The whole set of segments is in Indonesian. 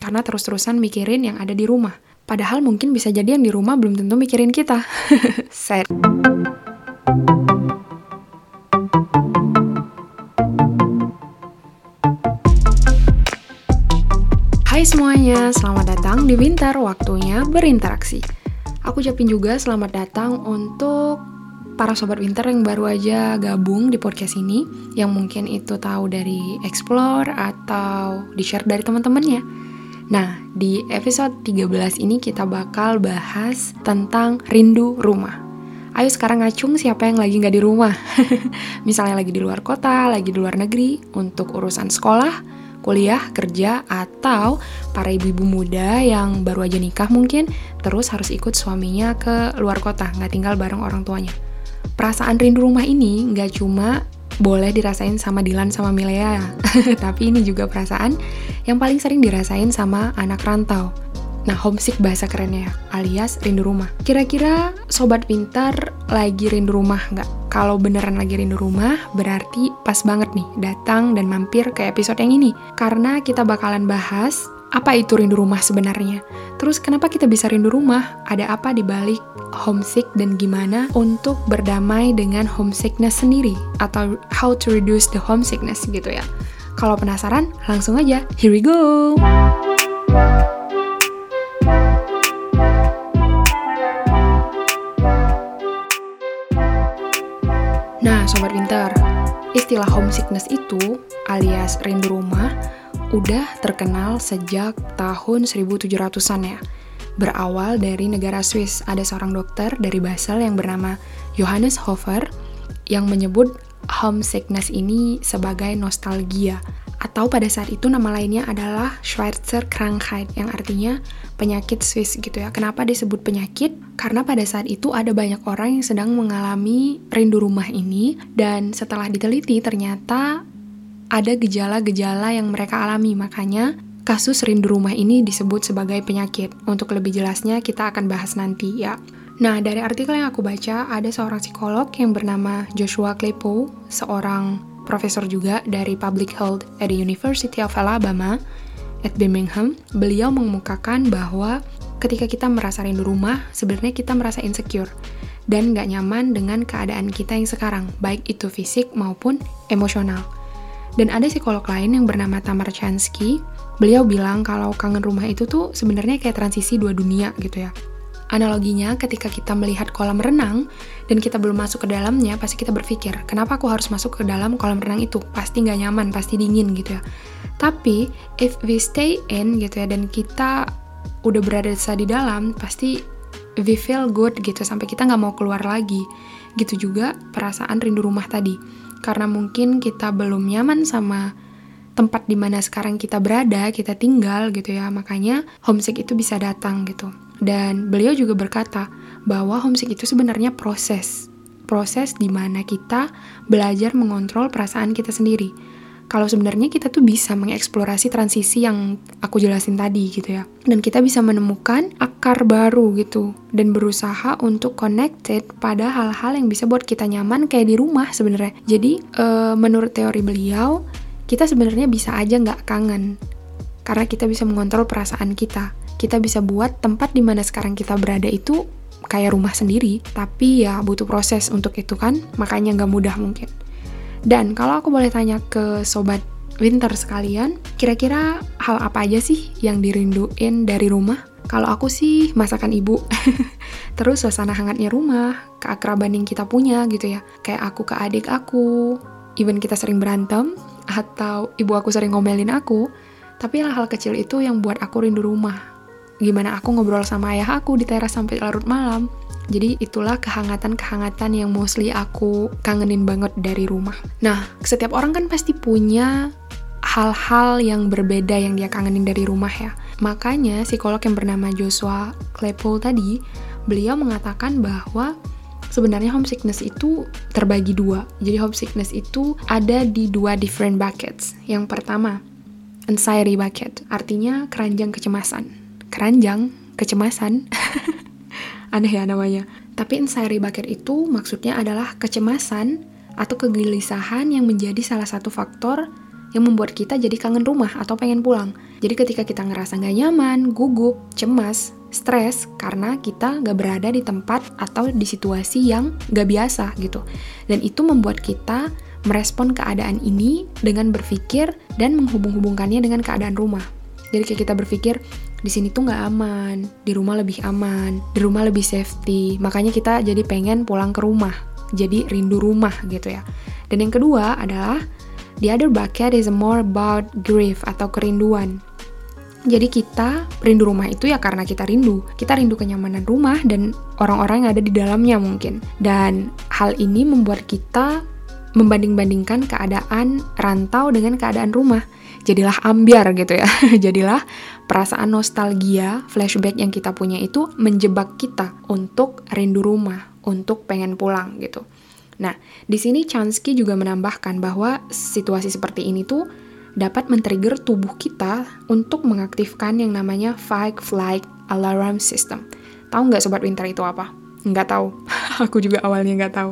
karena terus-terusan mikirin yang ada di rumah. Padahal mungkin bisa jadi yang di rumah belum tentu mikirin kita. Sad. Hai semuanya, selamat datang di Winter, waktunya berinteraksi. Aku ucapin juga selamat datang untuk para sobat winter yang baru aja gabung di podcast ini yang mungkin itu tahu dari explore atau di-share dari teman-temannya. Nah, di episode 13 ini kita bakal bahas tentang rindu rumah. Ayo sekarang ngacung siapa yang lagi nggak di rumah. Misalnya lagi di luar kota, lagi di luar negeri, untuk urusan sekolah, kuliah, kerja, atau para ibu-ibu muda yang baru aja nikah mungkin, terus harus ikut suaminya ke luar kota, nggak tinggal bareng orang tuanya perasaan rindu rumah ini nggak cuma boleh dirasain sama Dilan sama Milea, tapi ini juga perasaan yang paling sering dirasain sama anak rantau. Nah, homesick bahasa kerennya, alias rindu rumah. Kira-kira sobat pintar lagi rindu rumah nggak? Kalau beneran lagi rindu rumah, berarti pas banget nih datang dan mampir ke episode yang ini. Karena kita bakalan bahas apa itu rindu rumah sebenarnya? Terus kenapa kita bisa rindu rumah? Ada apa di balik homesick dan gimana untuk berdamai dengan homesickness sendiri atau how to reduce the homesickness gitu ya. Kalau penasaran, langsung aja. Here we go. Nah, sobat pintar, istilah homesickness itu alias rindu rumah udah terkenal sejak tahun 1700-an ya. Berawal dari negara Swiss, ada seorang dokter dari Basel yang bernama Johannes Hofer yang menyebut homesickness ini sebagai nostalgia atau pada saat itu nama lainnya adalah Schweitzer Krankheit yang artinya penyakit Swiss gitu ya. Kenapa disebut penyakit? Karena pada saat itu ada banyak orang yang sedang mengalami rindu rumah ini dan setelah diteliti ternyata ada gejala-gejala yang mereka alami, makanya kasus rindu rumah ini disebut sebagai penyakit. Untuk lebih jelasnya, kita akan bahas nanti ya. Nah, dari artikel yang aku baca, ada seorang psikolog yang bernama Joshua Claypool, seorang profesor juga dari Public Health at the University of Alabama at Birmingham. Beliau mengemukakan bahwa ketika kita merasa rindu rumah, sebenarnya kita merasa insecure dan nggak nyaman dengan keadaan kita yang sekarang, baik itu fisik maupun emosional. Dan ada psikolog lain yang bernama Tamar Chansky, beliau bilang kalau kangen rumah itu tuh sebenarnya kayak transisi dua dunia gitu ya. Analoginya ketika kita melihat kolam renang dan kita belum masuk ke dalamnya, pasti kita berpikir, kenapa aku harus masuk ke dalam kolam renang itu? Pasti nggak nyaman, pasti dingin gitu ya. Tapi, if we stay in gitu ya, dan kita udah berada di dalam, pasti we feel good gitu, sampai kita nggak mau keluar lagi. Gitu juga perasaan rindu rumah tadi karena mungkin kita belum nyaman sama tempat di mana sekarang kita berada, kita tinggal gitu ya. Makanya homesick itu bisa datang gitu. Dan beliau juga berkata bahwa homesick itu sebenarnya proses. Proses di mana kita belajar mengontrol perasaan kita sendiri kalau sebenarnya kita tuh bisa mengeksplorasi transisi yang aku jelasin tadi gitu ya. Dan kita bisa menemukan akar baru gitu dan berusaha untuk connected pada hal-hal yang bisa buat kita nyaman kayak di rumah sebenarnya. Jadi uh, menurut teori beliau, kita sebenarnya bisa aja nggak kangen karena kita bisa mengontrol perasaan kita. Kita bisa buat tempat di mana sekarang kita berada itu kayak rumah sendiri, tapi ya butuh proses untuk itu kan, makanya nggak mudah mungkin. Dan kalau aku boleh tanya ke sobat winter sekalian, kira-kira hal apa aja sih yang dirinduin dari rumah? Kalau aku sih masakan ibu. Terus suasana hangatnya rumah, keakraban yang kita punya gitu ya. Kayak aku ke adik aku, even kita sering berantem, atau ibu aku sering ngomelin aku, tapi hal-hal kecil itu yang buat aku rindu rumah. Gimana aku ngobrol sama ayah aku di teras sampai larut malam, jadi itulah kehangatan-kehangatan yang mostly aku kangenin banget dari rumah. Nah, setiap orang kan pasti punya hal-hal yang berbeda yang dia kangenin dari rumah ya. Makanya psikolog yang bernama Joshua Claypool tadi, beliau mengatakan bahwa sebenarnya homesickness itu terbagi dua. Jadi homesickness itu ada di dua different buckets. Yang pertama, anxiety bucket, artinya keranjang kecemasan. Keranjang kecemasan aneh ya namanya. Tapi anxiety bucket itu maksudnya adalah kecemasan atau kegelisahan yang menjadi salah satu faktor yang membuat kita jadi kangen rumah atau pengen pulang. Jadi ketika kita ngerasa nggak nyaman, gugup, cemas, stres karena kita nggak berada di tempat atau di situasi yang nggak biasa gitu. Dan itu membuat kita merespon keadaan ini dengan berpikir dan menghubung-hubungkannya dengan keadaan rumah. Jadi kayak kita berpikir di sini tuh nggak aman, di rumah lebih aman, di rumah lebih safety. Makanya kita jadi pengen pulang ke rumah, jadi rindu rumah gitu ya. Dan yang kedua adalah the other bucket is more about grief atau kerinduan. Jadi kita rindu rumah itu ya karena kita rindu. Kita rindu kenyamanan rumah dan orang-orang yang ada di dalamnya mungkin. Dan hal ini membuat kita membanding-bandingkan keadaan rantau dengan keadaan rumah. Jadilah ambiar gitu ya. Jadilah perasaan nostalgia, flashback yang kita punya itu menjebak kita untuk rindu rumah, untuk pengen pulang gitu. Nah, di sini Chansky juga menambahkan bahwa situasi seperti ini tuh dapat men-trigger tubuh kita untuk mengaktifkan yang namanya fight flight alarm system. Tahu nggak sobat winter itu apa? Nggak tahu. aku juga awalnya nggak tahu.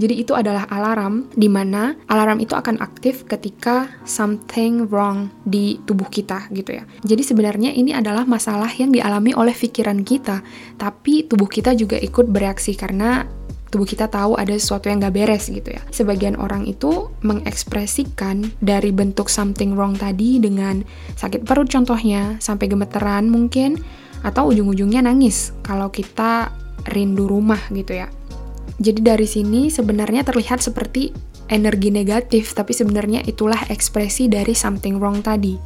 Jadi itu adalah alarm di mana alarm itu akan aktif ketika something wrong di tubuh kita gitu ya. Jadi sebenarnya ini adalah masalah yang dialami oleh pikiran kita, tapi tubuh kita juga ikut bereaksi karena tubuh kita tahu ada sesuatu yang gak beres gitu ya. Sebagian orang itu mengekspresikan dari bentuk something wrong tadi dengan sakit perut contohnya, sampai gemeteran mungkin, atau ujung-ujungnya nangis kalau kita rindu rumah gitu ya. Jadi dari sini sebenarnya terlihat seperti energi negatif, tapi sebenarnya itulah ekspresi dari something wrong tadi.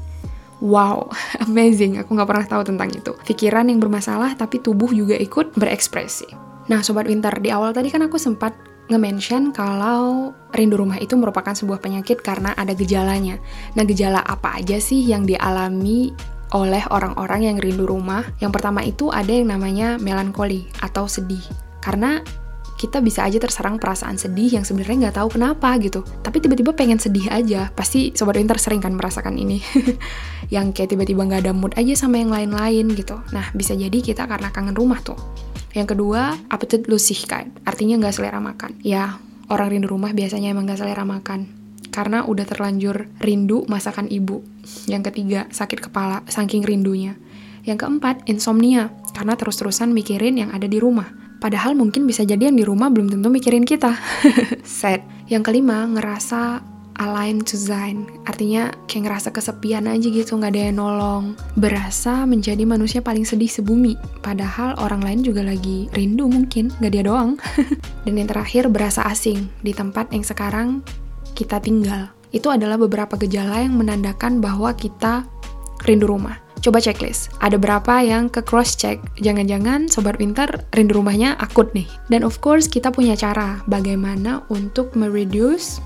Wow, amazing. Aku nggak pernah tahu tentang itu. Pikiran yang bermasalah, tapi tubuh juga ikut berekspresi. Nah, Sobat Winter, di awal tadi kan aku sempat nge-mention kalau rindu rumah itu merupakan sebuah penyakit karena ada gejalanya. Nah, gejala apa aja sih yang dialami oleh orang-orang yang rindu rumah. Yang pertama itu ada yang namanya melankoli atau sedih. Karena kita bisa aja terserang perasaan sedih yang sebenarnya nggak tahu kenapa gitu. Tapi tiba-tiba pengen sedih aja. Pasti Sobat Winter sering kan merasakan ini. yang kayak tiba-tiba nggak ada mood aja sama yang lain-lain gitu. Nah, bisa jadi kita karena kangen rumah tuh. Yang kedua, appetite kan. Artinya nggak selera makan. Ya, orang rindu rumah biasanya emang nggak selera makan karena udah terlanjur rindu masakan ibu. Yang ketiga, sakit kepala saking rindunya. Yang keempat, insomnia, karena terus-terusan mikirin yang ada di rumah. Padahal mungkin bisa jadi yang di rumah belum tentu mikirin kita. Sad. Yang kelima, ngerasa align to sein. Artinya kayak ngerasa kesepian aja gitu, nggak ada yang nolong. Berasa menjadi manusia paling sedih sebumi. Padahal orang lain juga lagi rindu mungkin, nggak dia doang. Dan yang terakhir, berasa asing di tempat yang sekarang kita tinggal. Itu adalah beberapa gejala yang menandakan bahwa kita rindu rumah. Coba checklist, ada berapa yang ke cross check? Jangan-jangan sobat winter rindu rumahnya akut nih. Dan of course kita punya cara bagaimana untuk mereduce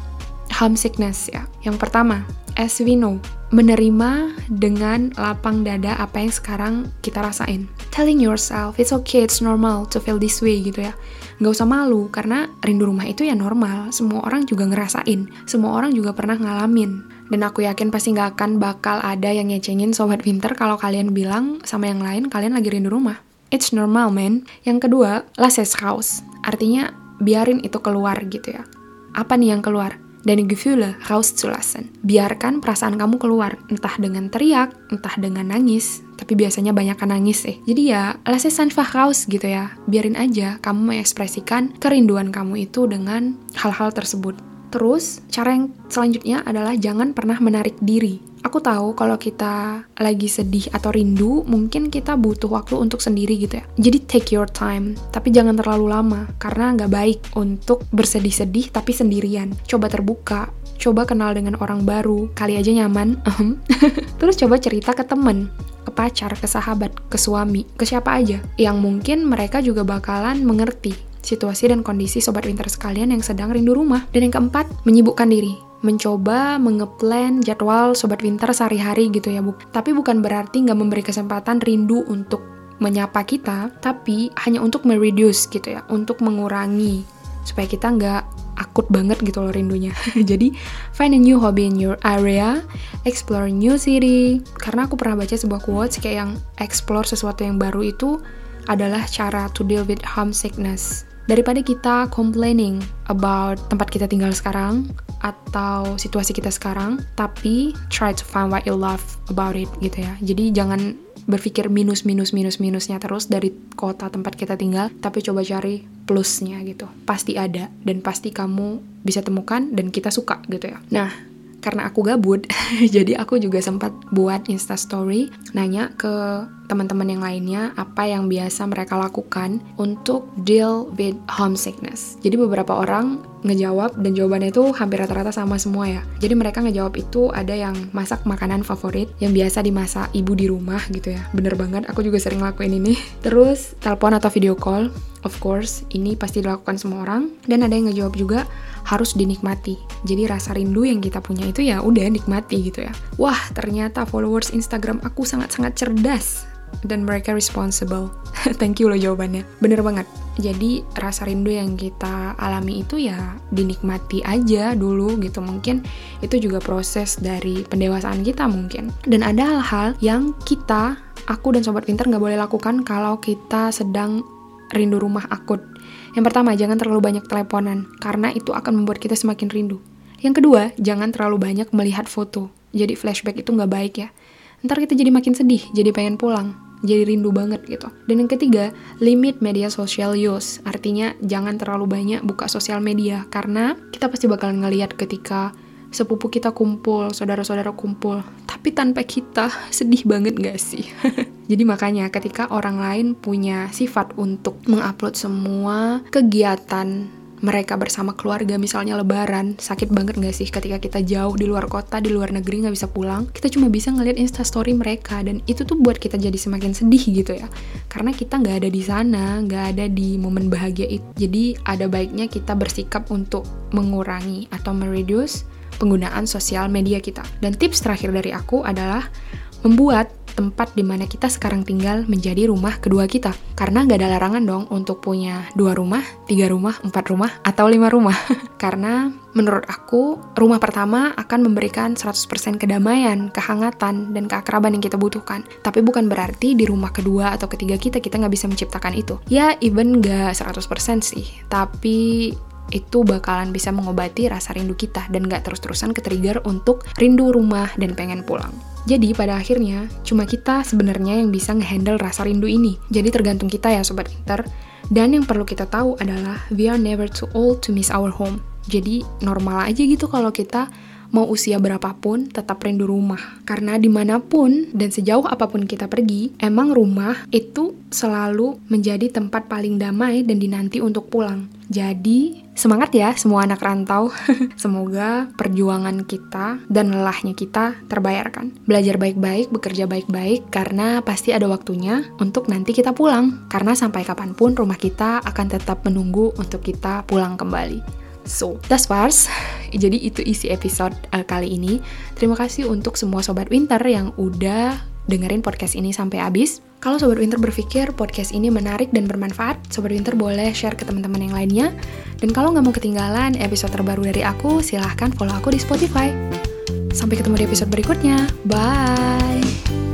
homesickness ya. Yang pertama, as we know, menerima dengan lapang dada apa yang sekarang kita rasain. Telling yourself, it's okay, it's normal to feel this way gitu ya. Nggak usah malu karena rindu rumah itu ya normal. Semua orang juga ngerasain semua orang juga pernah ngalamin. Dan aku yakin pasti nggak akan bakal ada yang ngecengin sobat winter kalau kalian bilang sama yang lain kalian lagi rindu rumah. It's normal man. Yang kedua lases house. Artinya biarin itu keluar gitu ya. Apa nih yang keluar? Dan Gefühle rauszulassen. Biarkan perasaan kamu keluar, entah dengan teriak, entah dengan nangis, tapi biasanya banyak nangis sih. Jadi ya, lasse einfach raus gitu ya. Biarin aja kamu mengekspresikan kerinduan kamu itu dengan hal-hal tersebut. Terus, cara yang selanjutnya adalah jangan pernah menarik diri. Aku tahu kalau kita lagi sedih atau rindu, mungkin kita butuh waktu untuk sendiri gitu ya. Jadi take your time, tapi jangan terlalu lama, karena nggak baik untuk bersedih-sedih tapi sendirian. Coba terbuka, coba kenal dengan orang baru, kali aja nyaman. Terus coba cerita ke temen, pacar, ke sahabat, ke suami, ke siapa aja, yang mungkin mereka juga bakalan mengerti situasi dan kondisi sobat winter sekalian yang sedang rindu rumah. Dan yang keempat, menyibukkan diri. Mencoba mengeplan jadwal sobat winter sehari-hari gitu ya, Bu. Tapi bukan berarti nggak memberi kesempatan rindu untuk menyapa kita, tapi hanya untuk mereduce gitu ya, untuk mengurangi supaya kita nggak akut banget gitu loh rindunya. Jadi find a new hobby in your area, explore new city. Karena aku pernah baca sebuah quotes kayak yang explore sesuatu yang baru itu adalah cara to deal with homesickness Daripada kita complaining about tempat kita tinggal sekarang atau situasi kita sekarang, tapi try to find what you love about it gitu ya. Jadi jangan berpikir minus minus minus minusnya terus dari kota tempat kita tinggal, tapi coba cari plusnya gitu. Pasti ada dan pasti kamu bisa temukan dan kita suka gitu ya. Nah, karena aku gabut, jadi aku juga sempat buat Insta Story nanya ke teman-teman yang lainnya apa yang biasa mereka lakukan untuk deal with homesickness. Jadi beberapa orang ngejawab dan jawabannya itu hampir rata-rata sama semua ya. Jadi mereka ngejawab itu ada yang masak makanan favorit yang biasa dimasak ibu di rumah gitu ya. Bener banget, aku juga sering ngelakuin ini. Terus telepon atau video call, of course, ini pasti dilakukan semua orang. Dan ada yang ngejawab juga harus dinikmati. Jadi rasa rindu yang kita punya itu ya udah nikmati gitu ya. Wah, ternyata followers Instagram aku sangat-sangat cerdas dan mereka responsible. Thank you loh jawabannya. Bener banget. Jadi rasa rindu yang kita alami itu ya dinikmati aja dulu gitu. Mungkin itu juga proses dari pendewasaan kita mungkin. Dan ada hal-hal yang kita, aku dan Sobat Pinter nggak boleh lakukan kalau kita sedang rindu rumah akut. Yang pertama, jangan terlalu banyak teleponan, karena itu akan membuat kita semakin rindu. Yang kedua, jangan terlalu banyak melihat foto. Jadi flashback itu nggak baik ya. Ntar kita jadi makin sedih, jadi pengen pulang jadi rindu banget gitu. Dan yang ketiga, limit media social use. Artinya jangan terlalu banyak buka sosial media karena kita pasti bakalan ngeliat ketika sepupu kita kumpul, saudara-saudara kumpul, tapi tanpa kita sedih banget gak sih? Jadi makanya ketika orang lain punya sifat untuk mengupload semua kegiatan mereka bersama keluarga misalnya lebaran sakit banget gak sih ketika kita jauh di luar kota di luar negeri nggak bisa pulang? Kita cuma bisa ngeliat instastory mereka dan itu tuh buat kita jadi semakin sedih gitu ya. Karena kita nggak ada di sana nggak ada di momen bahagia itu jadi ada baiknya kita bersikap untuk mengurangi atau mereduce penggunaan sosial media kita. Dan tips terakhir dari aku adalah membuat tempat di mana kita sekarang tinggal menjadi rumah kedua kita. Karena nggak ada larangan dong untuk punya dua rumah, tiga rumah, empat rumah, atau lima rumah. Karena menurut aku, rumah pertama akan memberikan 100% kedamaian, kehangatan, dan keakraban yang kita butuhkan. Tapi bukan berarti di rumah kedua atau ketiga kita, kita nggak bisa menciptakan itu. Ya, even nggak 100% sih. Tapi itu bakalan bisa mengobati rasa rindu kita dan gak terus-terusan ke-trigger untuk rindu rumah dan pengen pulang. Jadi pada akhirnya cuma kita sebenarnya yang bisa ngehandle rasa rindu ini. Jadi tergantung kita ya sobat pinter. Dan yang perlu kita tahu adalah we are never too old to miss our home. Jadi normal aja gitu kalau kita mau usia berapapun tetap rindu rumah. Karena di mana pun dan sejauh apa pun kita pergi, emang rumah itu selalu menjadi tempat paling damai dan dinanti untuk pulang. Jadi, semangat ya semua anak rantau. Semoga perjuangan kita dan lelahnya kita terbayarkan. Belajar baik-baik, bekerja baik-baik, karena pasti ada waktunya untuk nanti kita pulang. Karena sampai kapan pun rumah kita akan tetap menunggu untuk kita pulang kembali. So, that's fars. Jadi itu isi episode uh, kali ini. Terima kasih untuk semua sobat winter yang udah dengerin podcast ini sampai habis. Kalau sobat winter berpikir podcast ini menarik dan bermanfaat, sobat winter boleh share ke teman-teman yang lainnya. Dan kalau nggak mau ketinggalan episode terbaru dari aku, silahkan follow aku di Spotify. Sampai ketemu di episode berikutnya. Bye.